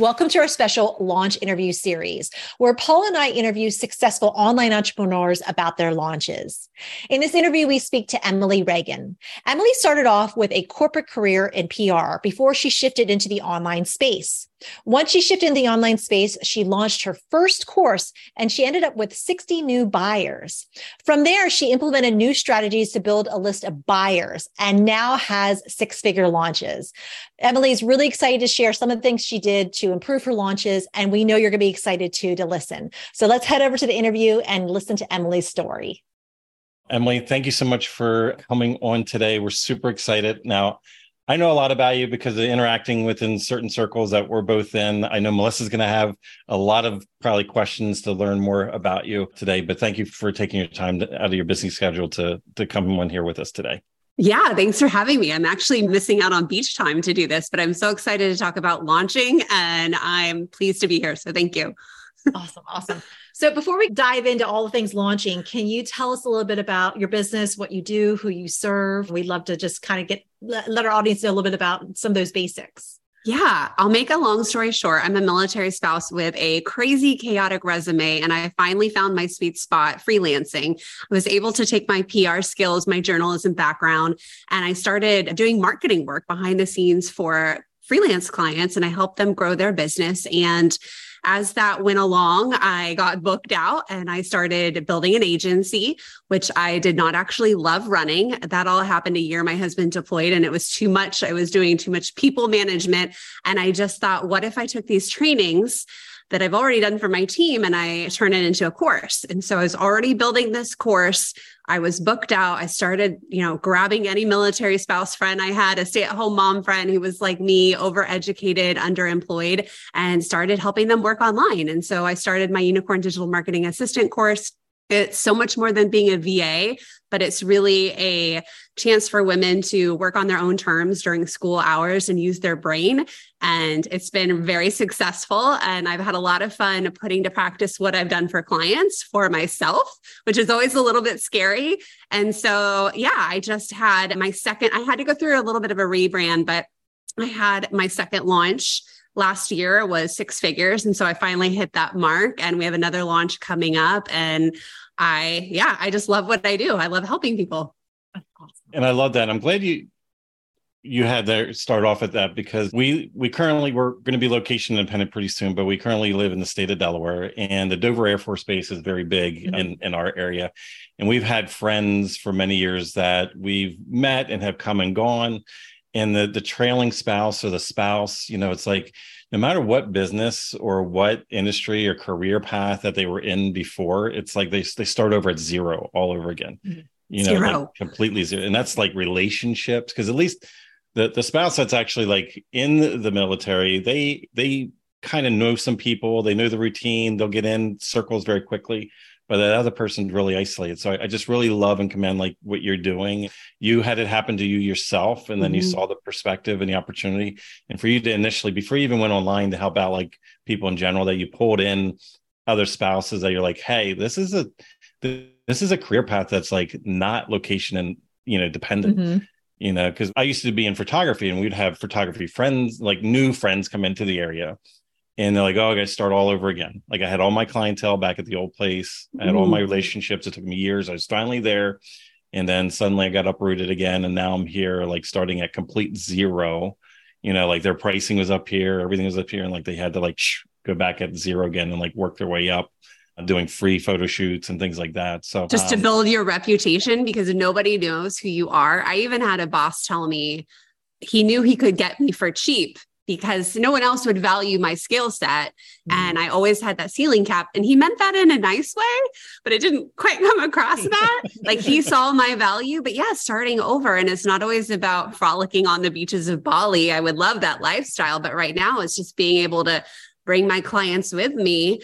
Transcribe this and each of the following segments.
Welcome to our special launch interview series, where Paul and I interview successful online entrepreneurs about their launches. In this interview, we speak to Emily Reagan. Emily started off with a corporate career in PR before she shifted into the online space. Once she shifted in the online space, she launched her first course and she ended up with 60 new buyers. From there, she implemented new strategies to build a list of buyers and now has six figure launches. Emily is really excited to share some of the things she did to improve her launches. And we know you're going to be excited too to listen. So let's head over to the interview and listen to Emily's story. Emily, thank you so much for coming on today. We're super excited. Now, I know a lot about you because of interacting within certain circles that we're both in. I know Melissa's going to have a lot of probably questions to learn more about you today, but thank you for taking your time to, out of your busy schedule to to come on here with us today. Yeah, thanks for having me. I'm actually missing out on beach time to do this, but I'm so excited to talk about launching and I'm pleased to be here. So thank you. Awesome. Awesome. So before we dive into all the things launching, can you tell us a little bit about your business, what you do, who you serve? We'd love to just kind of get let our audience know a little bit about some of those basics. Yeah, I'll make a long story short. I'm a military spouse with a crazy, chaotic resume, and I finally found my sweet spot freelancing. I was able to take my PR skills, my journalism background, and I started doing marketing work behind the scenes for freelance clients, and I helped them grow their business. And as that went along, I got booked out and I started building an agency, which I did not actually love running. That all happened a year my husband deployed and it was too much. I was doing too much people management. And I just thought, what if I took these trainings? that I've already done for my team and I turn it into a course. And so I was already building this course I was booked out. I started, you know, grabbing any military spouse friend I had, a stay at home mom friend who was like me, overeducated, underemployed, and started helping them work online. And so I started my Unicorn Digital Marketing Assistant course it's so much more than being a VA, but it's really a chance for women to work on their own terms during school hours and use their brain. And it's been very successful. And I've had a lot of fun putting to practice what I've done for clients for myself, which is always a little bit scary. And so, yeah, I just had my second, I had to go through a little bit of a rebrand, but I had my second launch last year was six figures. And so I finally hit that mark and we have another launch coming up. And I, yeah, I just love what I do. I love helping people. And I love that. I'm glad you you had to start off at that because we we currently we're going to be location independent pretty soon, but we currently live in the state of Delaware, and the Dover Air Force Base is very big mm-hmm. in in our area, and we've had friends for many years that we've met and have come and gone, and the the trailing spouse or the spouse you know it's like no matter what business or what industry or career path that they were in before it's like they, they start over at zero all over again. Mm-hmm. you know like completely zero. And that's like relationships because at least the the spouse that's actually like in the military they they kind of know some people they know the routine they'll get in circles very quickly but that other person's really isolated. So I, I, just really love and commend like what you're doing. You had it happen to you yourself, and then mm-hmm. you saw the perspective and the opportunity. And for you to initially, before you even went online to help out like people in general, that you pulled in other spouses that you're like, hey, this is a this is a career path that's like not location and you know dependent. Mm-hmm. You know, because I used to be in photography and we'd have photography friends, like new friends come into the area and they're like, "Oh, I got to start all over again." Like I had all my clientele back at the old place. I had Ooh. all my relationships. It took me years. I was finally there, and then suddenly I got uprooted again, and now I'm here, like starting at complete zero. You know, like their pricing was up here, everything was up here, and like they had to like shh, go back at zero again and like work their way up, doing free photo shoots and things like that. So just um, to build your reputation because nobody knows who you are. I even had a boss tell me he knew he could get me for cheap because no one else would value my skill set. Mm. And I always had that ceiling cap. And he meant that in a nice way, but it didn't quite come across that. like he saw my value. But yeah, starting over. And it's not always about frolicking on the beaches of Bali. I would love that lifestyle. But right now, it's just being able to bring my clients with me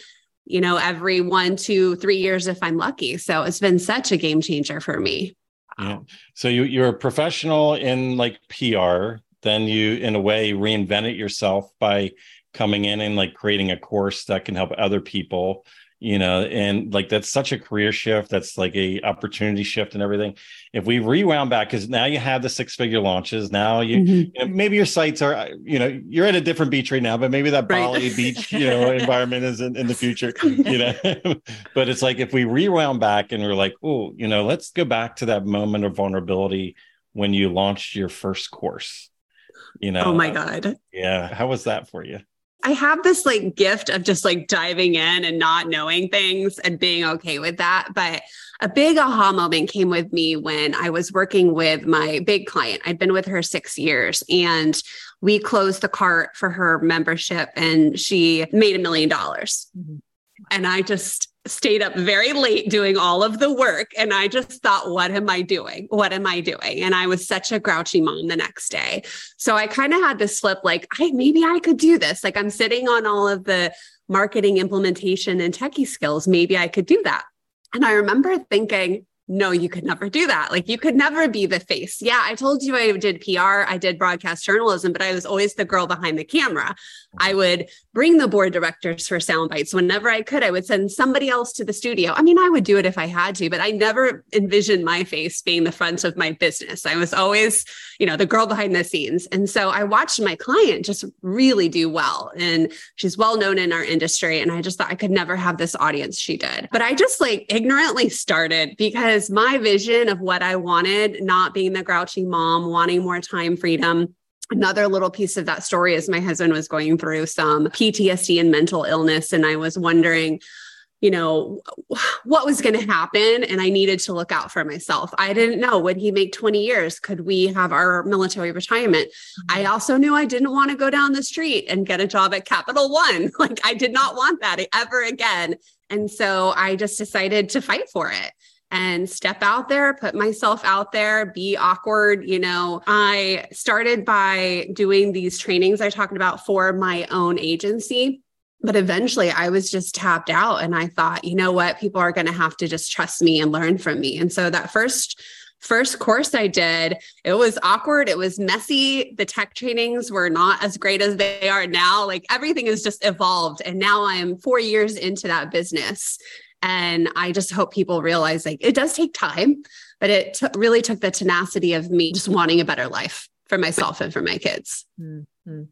you know, every one, two, three years if I'm lucky. So it's been such a game changer for me. Yeah. So you you're a professional in like PR. Then you, in a way, reinvent it yourself by coming in and like creating a course that can help other people you know and like that's such a career shift. That's like a opportunity shift and everything. If we rewound back because now you have the six figure launches. Now you, mm-hmm. you know, maybe your sites are you know you're at a different beach right now but maybe that bali beach you know environment is in, in the future you know. But it's like if we rewound back and we're like oh you know let's go back to that moment of vulnerability when you launched your first course you know oh my god yeah how was that for you I have this like gift of just like diving in and not knowing things and being okay with that. But a big aha moment came with me when I was working with my big client. I'd been with her six years and we closed the cart for her membership and she made a million dollars. Mm-hmm. And I just stayed up very late doing all of the work. And I just thought, what am I doing? What am I doing? And I was such a grouchy mom the next day. So I kind of had this slip like, I maybe I could do this. Like I'm sitting on all of the marketing implementation and techie skills. Maybe I could do that. And I remember thinking, no, you could never do that. Like you could never be the face. Yeah, I told you I did PR, I did broadcast journalism, but I was always the girl behind the camera. I mm-hmm. would bring the board directors for sound bites whenever I could. I would send somebody else to the studio. I mean, I would do it if I had to, but I never envisioned my face being the front of my business. I was always, you know, the girl behind the scenes. And so I watched my client just really do well. And she's well known in our industry. And I just thought I could never have this audience she did. But I just like ignorantly started because my vision of what I wanted, not being the grouchy mom, wanting more time freedom, Another little piece of that story is my husband was going through some PTSD and mental illness. And I was wondering, you know, what was going to happen. And I needed to look out for myself. I didn't know would he make 20 years? Could we have our military retirement? Mm-hmm. I also knew I didn't want to go down the street and get a job at Capital One. Like I did not want that ever again. And so I just decided to fight for it and step out there, put myself out there, be awkward. You know, I started by doing these trainings I talked about for my own agency. But eventually I was just tapped out and I thought, you know what? People are going to have to just trust me and learn from me. And so that first first course I did, it was awkward. It was messy. The tech trainings were not as great as they are now. Like everything has just evolved. And now I'm four years into that business. And I just hope people realize like it does take time, but it t- really took the tenacity of me just wanting a better life for myself and for my kids. Mm-hmm.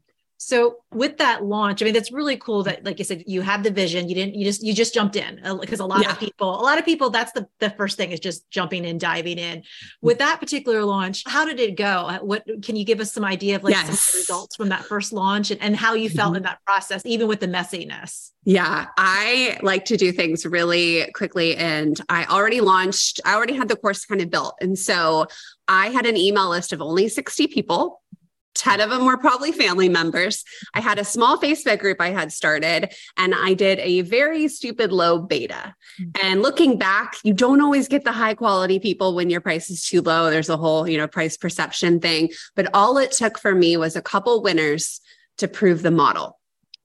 So with that launch, I mean, that's really cool that, like you said, you had the vision. You didn't, you just, you just jumped in because uh, a lot yeah. of people, a lot of people, that's the, the first thing is just jumping in, diving in. With that particular launch, how did it go? What can you give us some idea of like yes. some results from that first launch and, and how you felt mm-hmm. in that process, even with the messiness? Yeah, I like to do things really quickly. And I already launched, I already had the course kind of built. And so I had an email list of only 60 people 10 of them were probably family members. I had a small Facebook group I had started, and I did a very stupid low beta. Mm-hmm. And looking back, you don't always get the high quality people when your price is too low. There's a whole, you know, price perception thing. But all it took for me was a couple winners to prove the model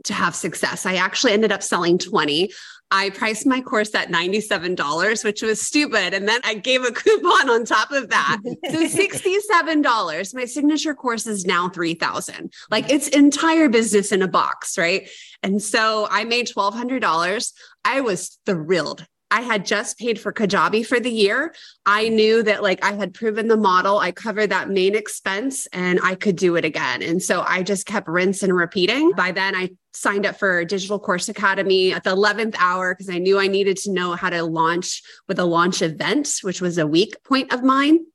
to have success. I actually ended up selling 20. I priced my course at $97, which was stupid. And then I gave a coupon on top of that. So $67. My signature course is now 3000 Like it's entire business in a box, right? And so I made $1,200. I was thrilled. I had just paid for Kajabi for the year. I knew that like I had proven the model, I covered that main expense and I could do it again. And so I just kept rinse and repeating. By then I signed up for Digital Course Academy at the 11th hour because I knew I needed to know how to launch with a launch event, which was a weak point of mine.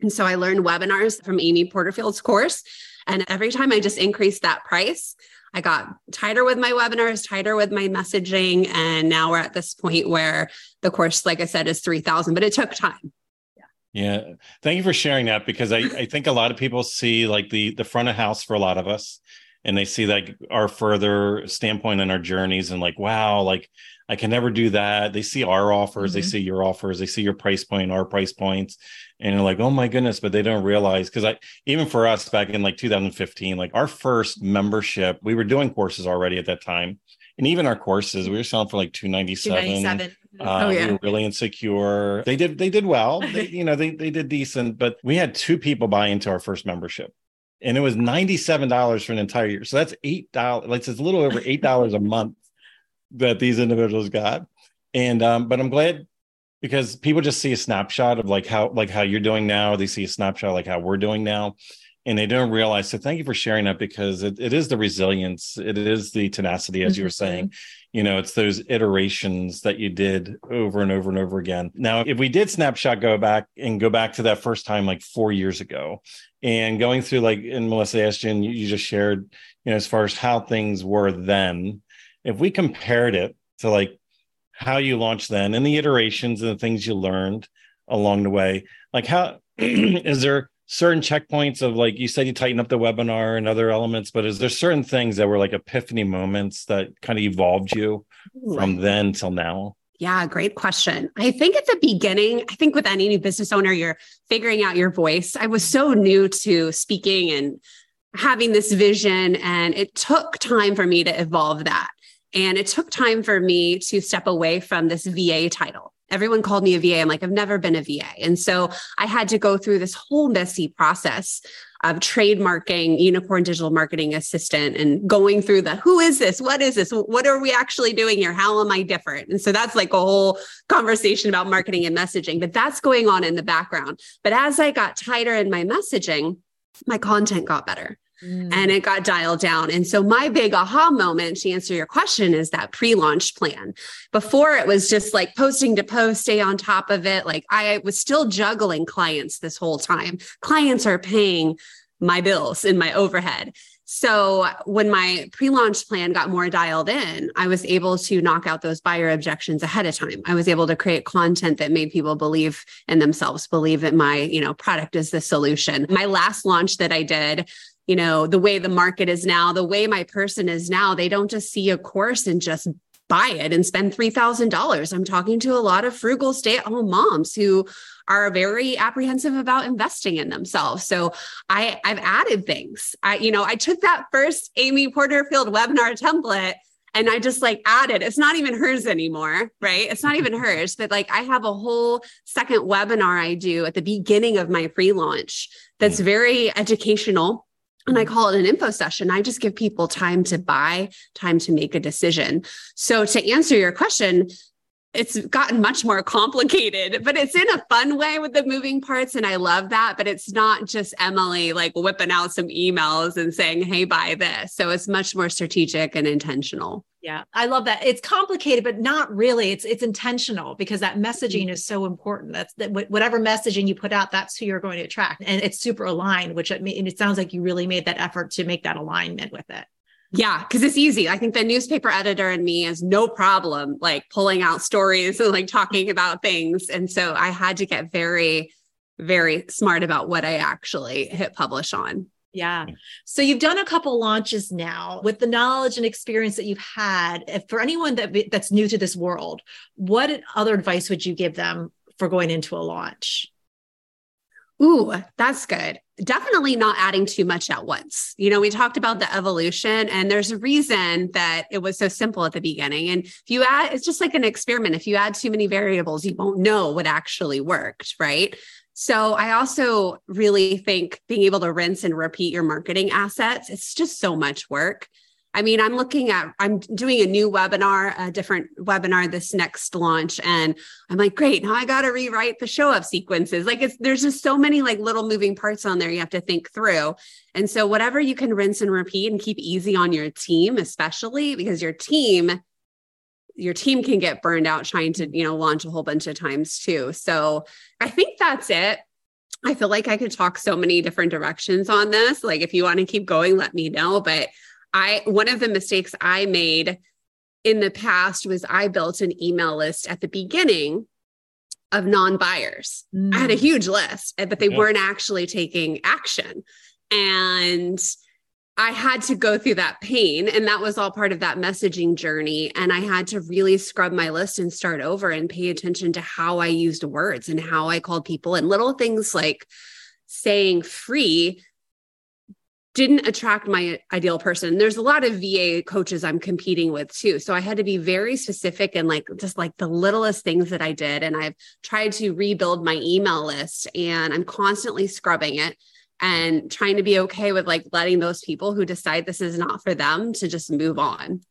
And so I learned webinars from Amy Porterfield's course. And every time I just increased that price, I got tighter with my webinars, tighter with my messaging. And now we're at this point where the course, like I said, is 3000, but it took time. Yeah. yeah. Thank you for sharing that because I, I think a lot of people see like the the front of house for a lot of us and they see like our further standpoint in our journeys and like, wow, like I can never do that. They see our offers, mm-hmm. they see your offers, they see your price point, our price points, and you're like, oh my goodness, but they don't realize because I even for us back in like 2015, like our first membership, we were doing courses already at that time. and even our courses, we were selling for like 297. 297. Uh, oh, yeah. We were really insecure. They did they did well. They, you know, they they did decent, but we had two people buy into our first membership. And it was $97 for an entire year. So that's eight dollars, like it's a little over eight dollars a month that these individuals got. And um, but I'm glad because people just see a snapshot of like how like how you're doing now. They see a snapshot like how we're doing now and they don't realize. So thank you for sharing that because it, it is the resilience, it is the tenacity, as mm-hmm. you were saying. You know, it's those iterations that you did over and over and over again. Now, if we did snapshot go back and go back to that first time like four years ago, and going through like and Melissa Ashton, you, you just shared, you know, as far as how things were then. If we compared it to like how you launched then and the iterations and the things you learned along the way, like how is there certain checkpoints of like you said you tighten up the webinar and other elements but is there certain things that were like epiphany moments that kind of evolved you from then till now yeah, great question. I think at the beginning, I think with any new business owner, you're figuring out your voice. I was so new to speaking and having this vision, and it took time for me to evolve that. And it took time for me to step away from this VA title everyone called me a VA. I'm like, I've never been a VA. And so I had to go through this whole messy process of trademarking unicorn digital marketing assistant and going through the who is this? What is this? What are we actually doing here? How am I different? And so that's like a whole conversation about marketing and messaging, but that's going on in the background. But as I got tighter in my messaging, my content got better. Mm. and it got dialed down. And so my big aha moment to answer your question is that pre-launch plan. Before it was just like posting to post, stay on top of it. Like I was still juggling clients this whole time. Clients are paying my bills and my overhead. So when my pre-launch plan got more dialed in, I was able to knock out those buyer objections ahead of time. I was able to create content that made people believe in themselves, believe that my, you know, product is the solution. My last launch that I did, you know, the way the market is now, the way my person is now, they don't just see a course and just buy it and spend $3,000. I'm talking to a lot of frugal stay at home moms who are very apprehensive about investing in themselves. So I, I've added things. I, you know, I took that first Amy Porterfield webinar template and I just like added, it's not even hers anymore, right? It's not even hers, but like I have a whole second webinar I do at the beginning of my pre launch that's mm. very educational and I call it an info session. I just give people time to buy, time to make a decision. So, to answer your question, it's gotten much more complicated, but it's in a fun way with the moving parts. And I love that. But it's not just Emily like whipping out some emails and saying, hey, buy this. So it's much more strategic and intentional. Yeah, I love that. It's complicated, but not really. It's it's intentional because that messaging mm-hmm. is so important. That's that whatever messaging you put out, that's who you're going to attract, and it's super aligned. Which it, it sounds like you really made that effort to make that alignment with it. Yeah, because it's easy. I think the newspaper editor and me is no problem like pulling out stories and like talking about things. And so I had to get very, very smart about what I actually hit publish on. Yeah. So you've done a couple launches now with the knowledge and experience that you've had. If for anyone that that's new to this world, what other advice would you give them for going into a launch? Ooh, that's good. Definitely not adding too much at once. You know, we talked about the evolution, and there's a reason that it was so simple at the beginning. And if you add, it's just like an experiment. If you add too many variables, you won't know what actually worked, right? So I also really think being able to rinse and repeat your marketing assets, it's just so much work. I mean, I'm looking at, I'm doing a new webinar, a different webinar this next launch. And I'm like, great, now I got to rewrite the show up sequences. Like it's, there's just so many like little moving parts on there you have to think through. And so whatever you can rinse and repeat and keep easy on your team, especially because your team, your team can get burned out trying to, you know, launch a whole bunch of times too. So I think that's it. I feel like I could talk so many different directions on this. Like if you want to keep going, let me know. But I one of the mistakes I made in the past was I built an email list at the beginning of non-buyers. Mm. I had a mm. huge list, eh, but they yeah. weren't actually taking action. And I had to go through that pain. And that was all part of that messaging journey. And I had to really scrub my list and start over and pay attention to how I used words and how I called people and little things like saying free didn't attract my ideal person. There's a lot of VA coaches I'm competing with too. So I had to be very specific and like just like the littlest things that I did. And I've tried to rebuild my email list and I'm constantly scrubbing it and trying to be okay with like letting those people who decide this is not for them to just move on.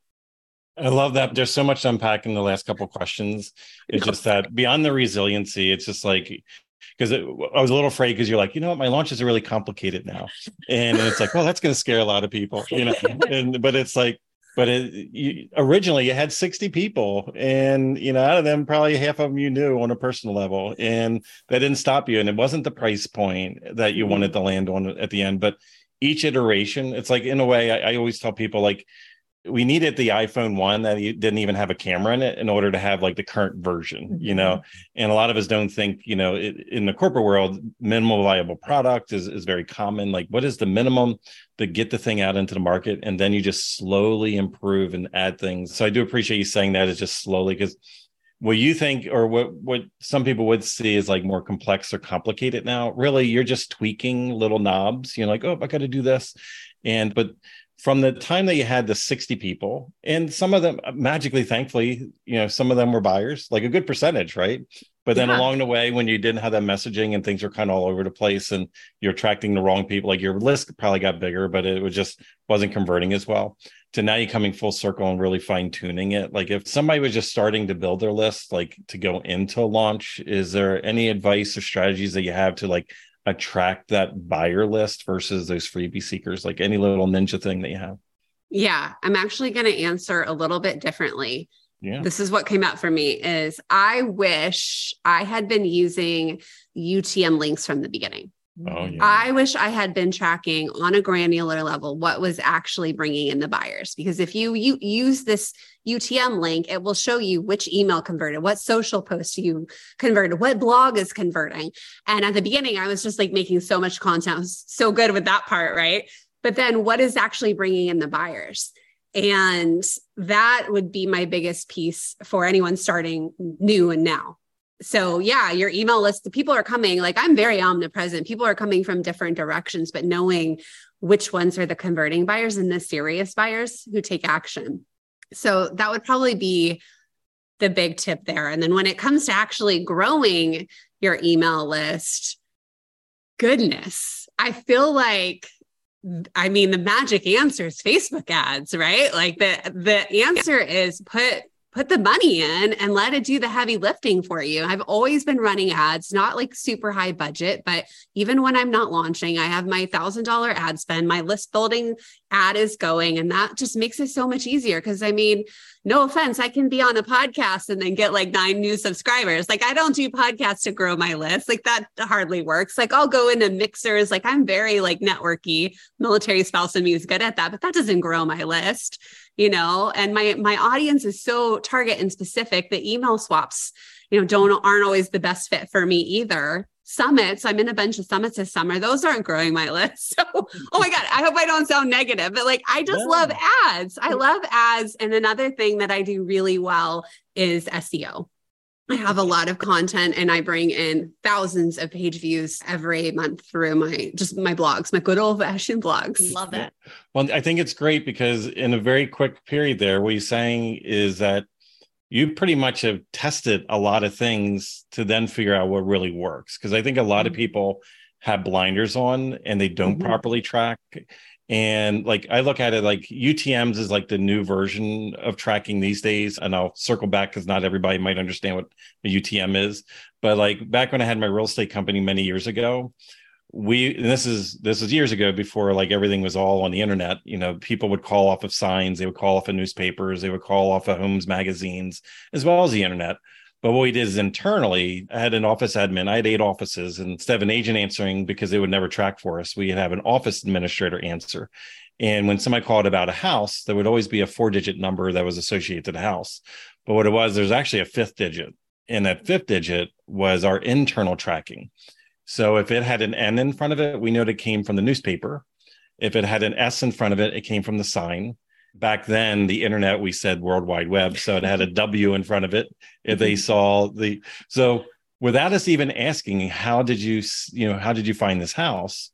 I love that. There's so much to unpack in the last couple questions. It's just that beyond the resiliency, it's just like because I was a little afraid because you're like, you know what, my launches are really complicated now, and it's like, well, that's going to scare a lot of people, you know. and but it's like, but it, you, originally you had 60 people, and you know, out of them, probably half of them you knew on a personal level, and that didn't stop you. And it wasn't the price point that you mm-hmm. wanted to land on at the end, but each iteration, it's like in a way, I, I always tell people like we needed the iPhone one that didn't even have a camera in it in order to have like the current version, you know. Mm-hmm. And a lot of us don't think, you know, it, in the corporate world, minimal viable product is is very common. Like, what is the minimum to get the thing out into the market, and then you just slowly improve and add things. So I do appreciate you saying that is just slowly because what you think or what what some people would see is like more complex or complicated now really you're just tweaking little knobs you're like oh i got to do this and but from the time that you had the 60 people and some of them magically thankfully you know some of them were buyers like a good percentage right? But then yeah. along the way when you didn't have that messaging and things were kind of all over the place and you're attracting the wrong people like your list probably got bigger but it was just wasn't converting as well. To now you're coming full circle and really fine tuning it. Like if somebody was just starting to build their list like to go into launch is there any advice or strategies that you have to like attract that buyer list versus those freebie seekers? Like any little ninja thing that you have? Yeah, I'm actually going to answer a little bit differently. Yeah. This is what came out for me is I wish I had been using UTM links from the beginning. Oh, mm-hmm. yeah. I wish I had been tracking on a granular level what was actually bringing in the buyers. Because if you, you use this UTM link, it will show you which email converted, what social post you converted, what blog is converting. And at the beginning, I was just like making so much content, I was so good with that part, right? But then what is actually bringing in the buyers? And that would be my biggest piece for anyone starting new and now so yeah your email list the people are coming like i'm very omnipresent. People are coming from different directions but knowing which ones are the converting buyers and the serious buyers who take action. So that would probably be the big tip there. And then when it comes to actually growing your email list goodness i feel like I mean, the magic answer is Facebook ads, right? Like the the answer is put put the money in and let it do the heavy lifting for you. I've always been running ads, not like super high budget, but even when I'm not launching, I have my $1000 ad spend, my list building ad is going and that just makes it so much easier because I mean, no offense, I can be on a podcast and then get like nine new subscribers. Like I don't do podcasts to grow my list. Like that hardly works. Like I'll go into mixers. Like I'm very like networky, military spouse and me is good at that, but that doesn't grow my list, you know? And my my audience is so target and specific. The email swaps, you know, don't aren't always the best fit for me either summits. I'm in a bunch of summits this summer. Those aren't growing my list. So, oh my God, I hope I don't sound negative, but like I just yeah. love ads. I love ads. And another thing that I do really well is SEO. I have a lot of content and I bring in thousands of page views every month through my just my blogs, my good old fashioned blogs. Love it. Well, I think it's great because in a very quick period there, what you're saying is that you pretty much have tested a lot of things to then figure out what really works. Because I think a lot mm-hmm. of people have blinders on and they don't mm-hmm. properly track. And like I look at it like UTMs is like the new version of tracking these days. And I'll circle back because not everybody might understand what a UTM is. But like back when I had my real estate company many years ago, we and this is this is years ago before like everything was all on the internet you know people would call off of signs they would call off of newspapers they would call off of homes magazines as well as the internet but what we did is internally i had an office admin. I had eight offices and instead of an agent answering because they would never track for us. We'd have an office administrator answer. And when somebody called about a house there would always be a four digit number that was associated to the house. But what it was there's actually a fifth digit. And that fifth digit was our internal tracking. So if it had an N in front of it, we know it came from the newspaper. If it had an S in front of it, it came from the sign. Back then, the internet, we said World Wide Web. So it had a W in front of it. If they mm-hmm. saw the, so without us even asking, how did you, you know, how did you find this house?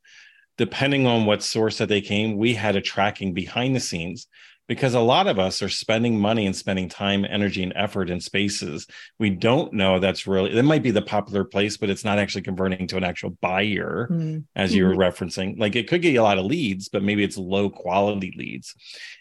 depending on what source that they came, we had a tracking behind the scenes because a lot of us are spending money and spending time, energy, and effort in spaces we don't know that's really it might be the popular place, but it's not actually converting to an actual buyer, mm-hmm. as you were mm-hmm. referencing. Like it could get you a lot of leads, but maybe it's low quality leads.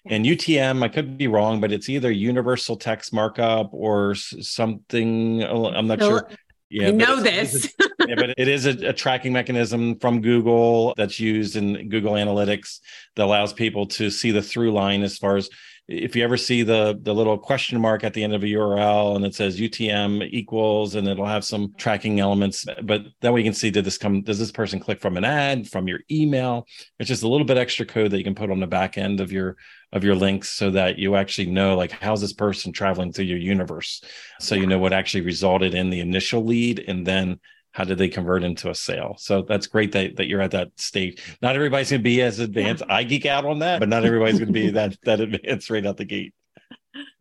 And UTM, I could be wrong, but it's either universal text markup or something. I'm not sure. Yeah, you know this. yeah, but it is a, a, tracking mechanism from Google that's used in Google Analytics that allows people to see the through line as far as if you ever see the the little question mark at the end of a URL and it says UTM equals and it'll have some tracking elements, but that way you can see did this come does this person click from an ad from your email? It's just a little bit extra code that you can put on the back end of your of your links so that you actually know like how's this person traveling through your universe so you know what actually resulted in the initial lead and then how did they convert into a sale? So that's great that, that you're at that stage. Not everybody's going to be as advanced. I geek out on that but not everybody's going to be that that advanced right out the gate.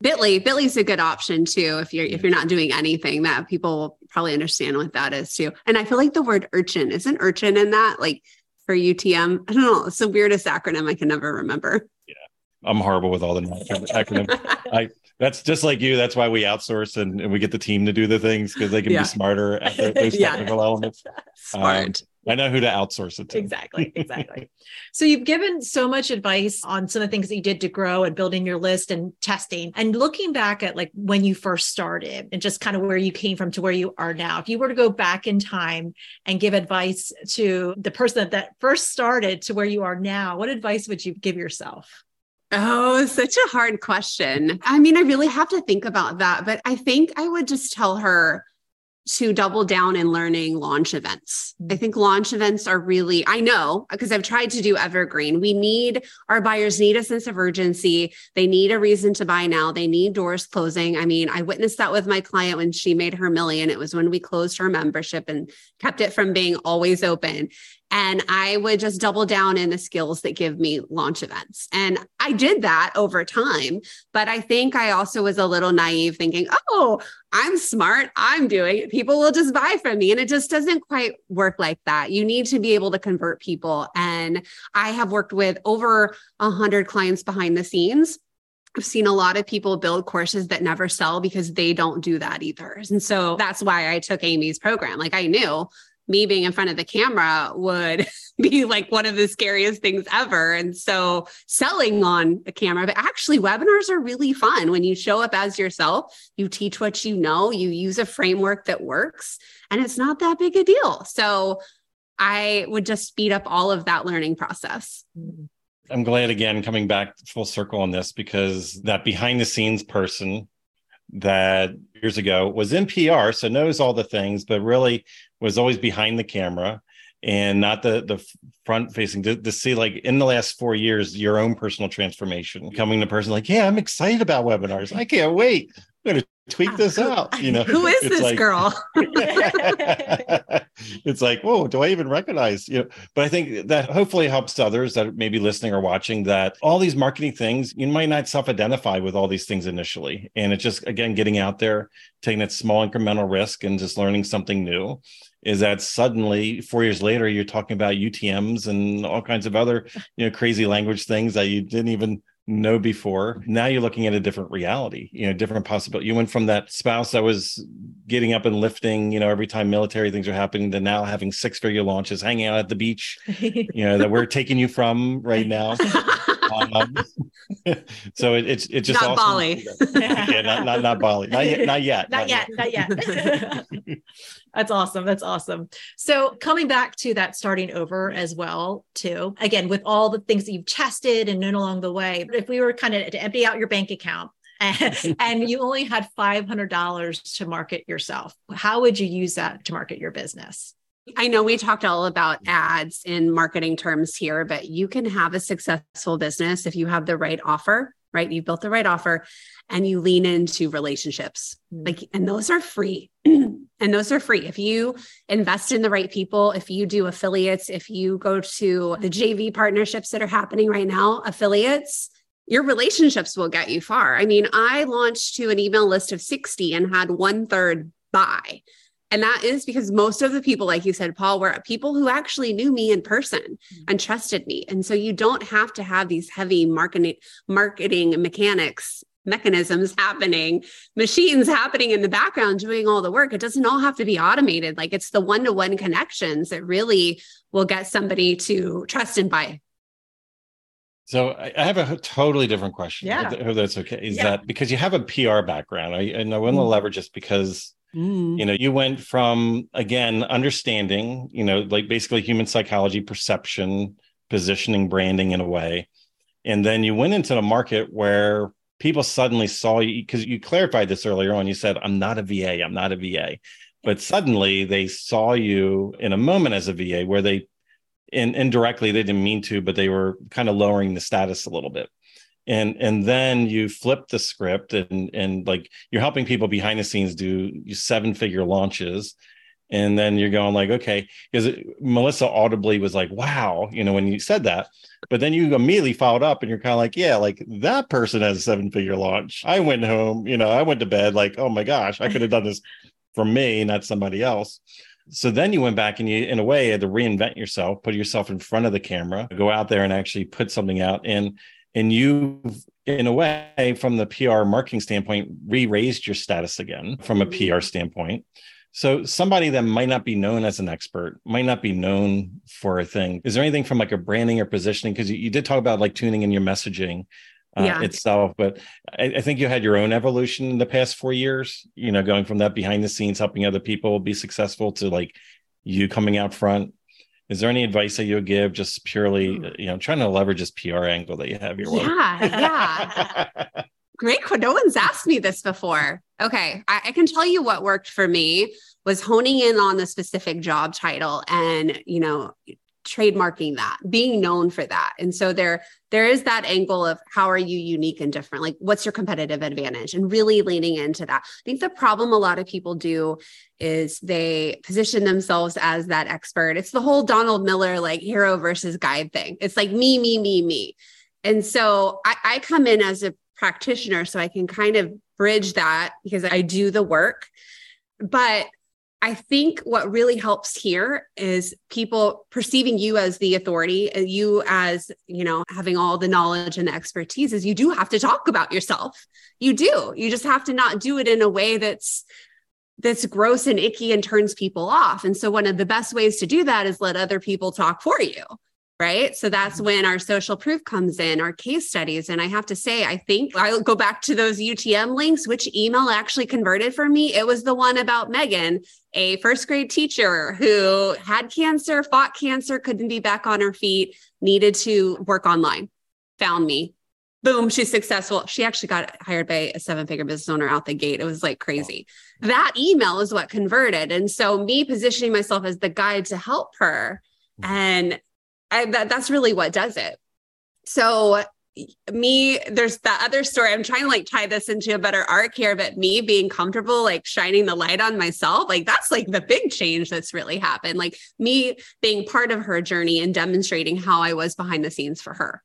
Bitly bitly's a good option too if you're if you're not doing anything that people will probably understand what that is too. And i feel like the word urchin isn't urchin in that like for utm i don't know it's the weirdest acronym i can never remember. Yeah I'm horrible with all the acronyms. I that's just like you. That's why we outsource and, and we get the team to do the things because they can yeah. be smarter at the, those technical yeah. elements. Smart. Um, I know who to outsource it to. Exactly. Exactly. so you've given so much advice on some of the things that you did to grow and building your list and testing. And looking back at like when you first started and just kind of where you came from to where you are now, if you were to go back in time and give advice to the person that, that first started to where you are now, what advice would you give yourself? Oh, such a hard question. I mean, I really have to think about that, but I think I would just tell her to double down in learning launch events. I think launch events are really, I know because I've tried to do evergreen. We need our buyers need a sense of urgency. They need a reason to buy now. They need doors closing. I mean, I witnessed that with my client when she made her million. It was when we closed her membership and kept it from being always open. And I would just double down in the skills that give me launch events. And I did that over time. But I think I also was a little naive thinking, oh, I'm smart. I'm doing it. People will just buy from me. And it just doesn't quite work like that. You need to be able to convert people. And I have worked with over a hundred clients behind the scenes. I've seen a lot of people build courses that never sell because they don't do that either. And so that's why I took Amy's program. Like I knew me being in front of the camera would be like one of the scariest things ever. And so selling on a camera, but actually webinars are really fun when you show up as yourself, you teach what you know, you use a framework that works, and it's not that big a deal. So I would just speed up all of that learning process. I'm glad again coming back full circle on this because that behind the scenes person that years ago was in PR, so knows all the things, but really was always behind the camera and not the the front facing to, to, see like in the last four years your own personal transformation coming to person like yeah i'm excited about webinars. I can't wait. I'm going to tweak this out you know? who is this like, girl? It's like whoa do i even recognize you know? But i think that hopefully helps others that may be listening or watching that all these marketing things you might not self-identify with all these things initially. And it's just again getting out there taking that small incremental risk and just learning something new is that suddenly four years later you're talking about UTMs and all kinds of other you know crazy language things that you didn't even know before. Now you're looking at a different reality, you know, different possibility. You went from that spouse that was getting up and lifting, you know, every time military things are happening to now having six figure launches, hanging out at the beach, you know, that we're taking you from right now. Um, so it, it's it's just not awesome. Bali. yeah, not, not not Bali. Not yet. Not yet. Not, not yet, yet. Not yet. That's awesome. That's awesome. So coming back to that starting over as well, too. Again, with all the things that you've tested and known along the way, if we were kind of to empty out your bank account and, and you only had $500 to market yourself, how would you use that to market your business? I know we talked all about ads in marketing terms here, but you can have a successful business if you have the right offer, right? You've built the right offer and you lean into relationships. Mm-hmm. Like and those are free. and those are free. If you invest in the right people, if you do affiliates, if you go to the JV partnerships that are happening right now, affiliates, your relationships will get you far. I mean, I launched to an email list of 60 and had one third buy And that is because most of the people, like you said, Paul, were people who actually knew me in person mm-hmm. and trusted me. And so you don't have to have these heavy marketing marketing mechanics mechanisms happening, machines happening in the background doing all the work. It doesn't all have to be automated. Like it's the one to one connections that really will get somebody to trust and buy. So I have a totally different question. Yeah. I hope that's okay. Is yeah. that because you have a PR background? I, and I want to mm. leverage this because mm. you know you went from again understanding, you know, like basically human psychology, perception, positioning, branding in a way, and then you went into the market where people suddenly saw you because you clarified this earlier on. You said, I'm not a VA, I'm not a VA. But suddenly they saw you in a moment as a VA where they in, indirectly they didn't mean to, but they were kind of lowering the status a little bit. And and then you flip the script and and like you're helping people behind the scenes do seven figure launches. And then you're going like okay because melissa audibly was like wow you know when you said that. But then you immediately followed up and you're kind of like yeah like that person has a seven figure launch. I went home you know i went to bed like oh my gosh i could have done this for me not somebody else. So then you went back and you in a way had to reinvent yourself put yourself in front of the camera go out there and actually put something out. And and you've in a way from the pr marketing standpoint re-raised your status again from a pr mm-hmm. standpoint so somebody that might not be known as an expert, might not be known for a thing. Is there anything from like a branding or positioning? Because you, you, did talk about like tuning in your messaging uh, yeah. itself, but I, I, think you had your own evolution in the past four years. You know, going from that behind the scenes, helping other people be successful to like you coming out front. Is there any advice that you would give just purely, hmm. you know, trying to leverage this PR angle that you have your Yeah, yeah. Great. No one's asked me this before. Okay. I, I, can tell you what worked for me was honing in on the specific job title and, you know, trademarking that, being known for that. And so there, there is that angle of how are you unique and different? Like what's your competitive advantage and really leaning into that. I think the problem a lot of people do is they position themselves as that expert. It's the whole Donald Miller like hero versus guide thing. It's like me, me, me, me. And so I, I come in as a practitioner so I can kind of bridge that because I do the work. But I think what really helps here is people perceiving you as the authority, uh, you as, you know, having all the knowledge and the expertise is you do have to talk about yourself. You do. You just have to not do it in a way that's that's gross and icky and turns people off. And so one of the best ways to do that is let other people talk for you right? So that's mm-hmm. when our social proof comes in, our case studies. And I have to say, I think I'll go back to those UTM links, which email actually converted for me. It was the one about Megan, a first grade teacher who had cancer, fought cancer, couldn't be back on her feet, needed to work online, found me. Boom, she's successful. She actually got hired by a seven figure business owner out the gate. It was like crazy. That email is what converted. And so, me positioning myself as the guide to help her mm-hmm. and I, that, that's really what does it. So me there's that other story. I'm trying to like tie this into a better arc here but me being comfortable like shining the light on myself like that's like the big change that's really happened. Like me being part of her journey and demonstrating how i was behind the scenes for her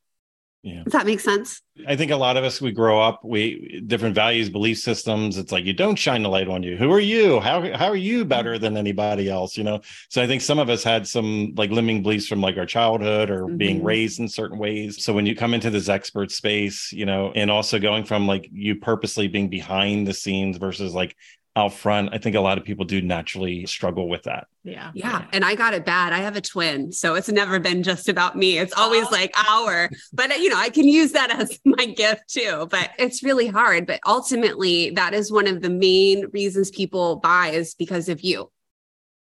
yeah. Does that make sense? I think a lot of us we grow up, we different values, belief systems. It's like you don't shine the light on you. Who are you? How how are you better than anybody else? You know. So I think some of us had some like limiting beliefs from like our childhood or mm-hmm. being raised in certain ways. So when you come into this expert space, you know, and also going from like you purposely being behind the scenes versus like out front i think a lot of people do naturally struggle with that. Yeah. Yeah and i got it bad. I have a twin so it's never been just about me. It's always oh. like our but you know i can use that as my gift too but it's really hard but ultimately that is one of the main reasons people buy is because of you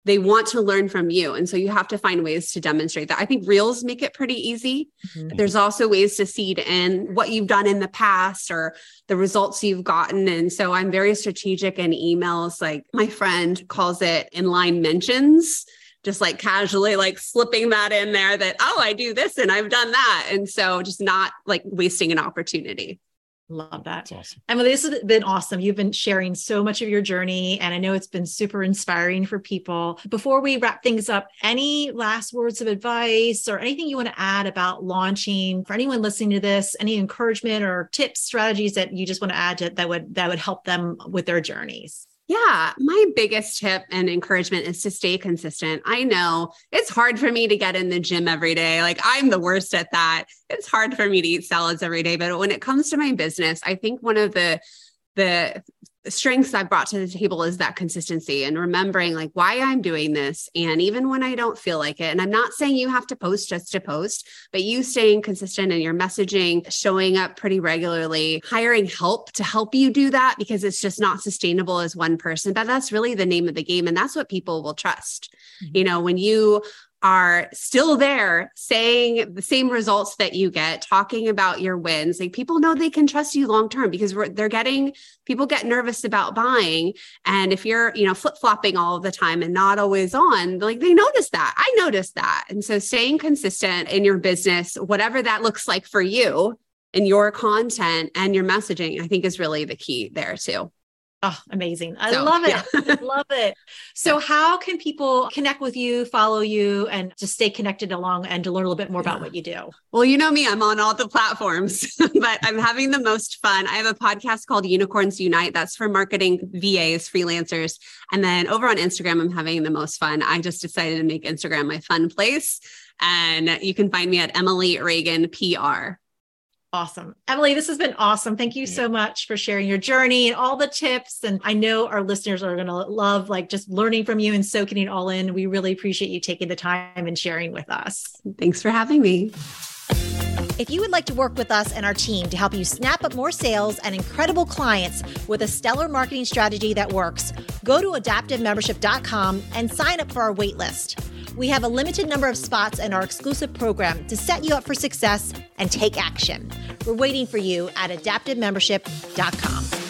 they want to learn from you. And so you have to find ways to demonstrate that. I think reels make it pretty easy. Mm-hmm. There's also ways to seed in what you've done in the past or the results you've gotten. And so I'm very strategic in emails. Like my friend calls it inline mentions just like casually like slipping that in there that oh i do this and i've done that and so just not like wasting an opportunity Love that. awesome. Emily, this has been awesome. You've been sharing so much of your journey, and I know it's been super inspiring for people. Before we wrap things up, any last words of advice or anything you want to add about launching for anyone listening to this? Any encouragement or tips, strategies that you just want to add to, that would that would help them with their journeys? Yeah, my biggest tip and encouragement is to stay consistent. I know it's hard for me to get in the gym every day. Like I'm the worst at that. It's hard for me to eat salads every day, but when it comes to my business, I think one of the the strengths I've brought to the table is that consistency and remembering like why I'm doing this. And even when I don't feel like it, and I'm not saying you have to post just to post, but you staying consistent in your messaging, showing up pretty regularly, hiring help to help you do that because it's just not sustainable as one person. But that's really the name of the game. And that's what people will trust. Mm-hmm. You know, when you are still there saying the same results that you get, talking about your wins. Like people know they can trust you long term because they're getting people get nervous about buying. And if you're, you know, flip flopping all the time and not always on, like they notice that. I noticed that. And so staying consistent in your business, whatever that looks like for you in your content and your messaging, I think is really the key there too. Oh, amazing. I so, love it. Yeah. love it. So, how can people connect with you, follow you, and just stay connected along and to learn a little bit more yeah. about what you do? Well, you know me, I'm on all the platforms, but I'm having the most fun. I have a podcast called Unicorns Unite. That's for marketing VAs, freelancers. And then over on Instagram, I'm having the most fun. I just decided to make Instagram my fun place. And you can find me at Emily Reagan PR. Awesome. Emily, this has been awesome. Thank you yeah. so much for sharing your journey and all the tips. And I know our listeners are going to love like just learning from you and soaking it all in. We really appreciate you taking the time and sharing with us. Thanks for having me. If you would like to work with us and our team to help you snap up more sales and incredible clients with a stellar marketing strategy that works, go to adaptivemembership.com and sign up for our waitlist. We have a limited number of spots in our exclusive program to set you up for success and take action. We're waiting for you at adaptivemembership.com.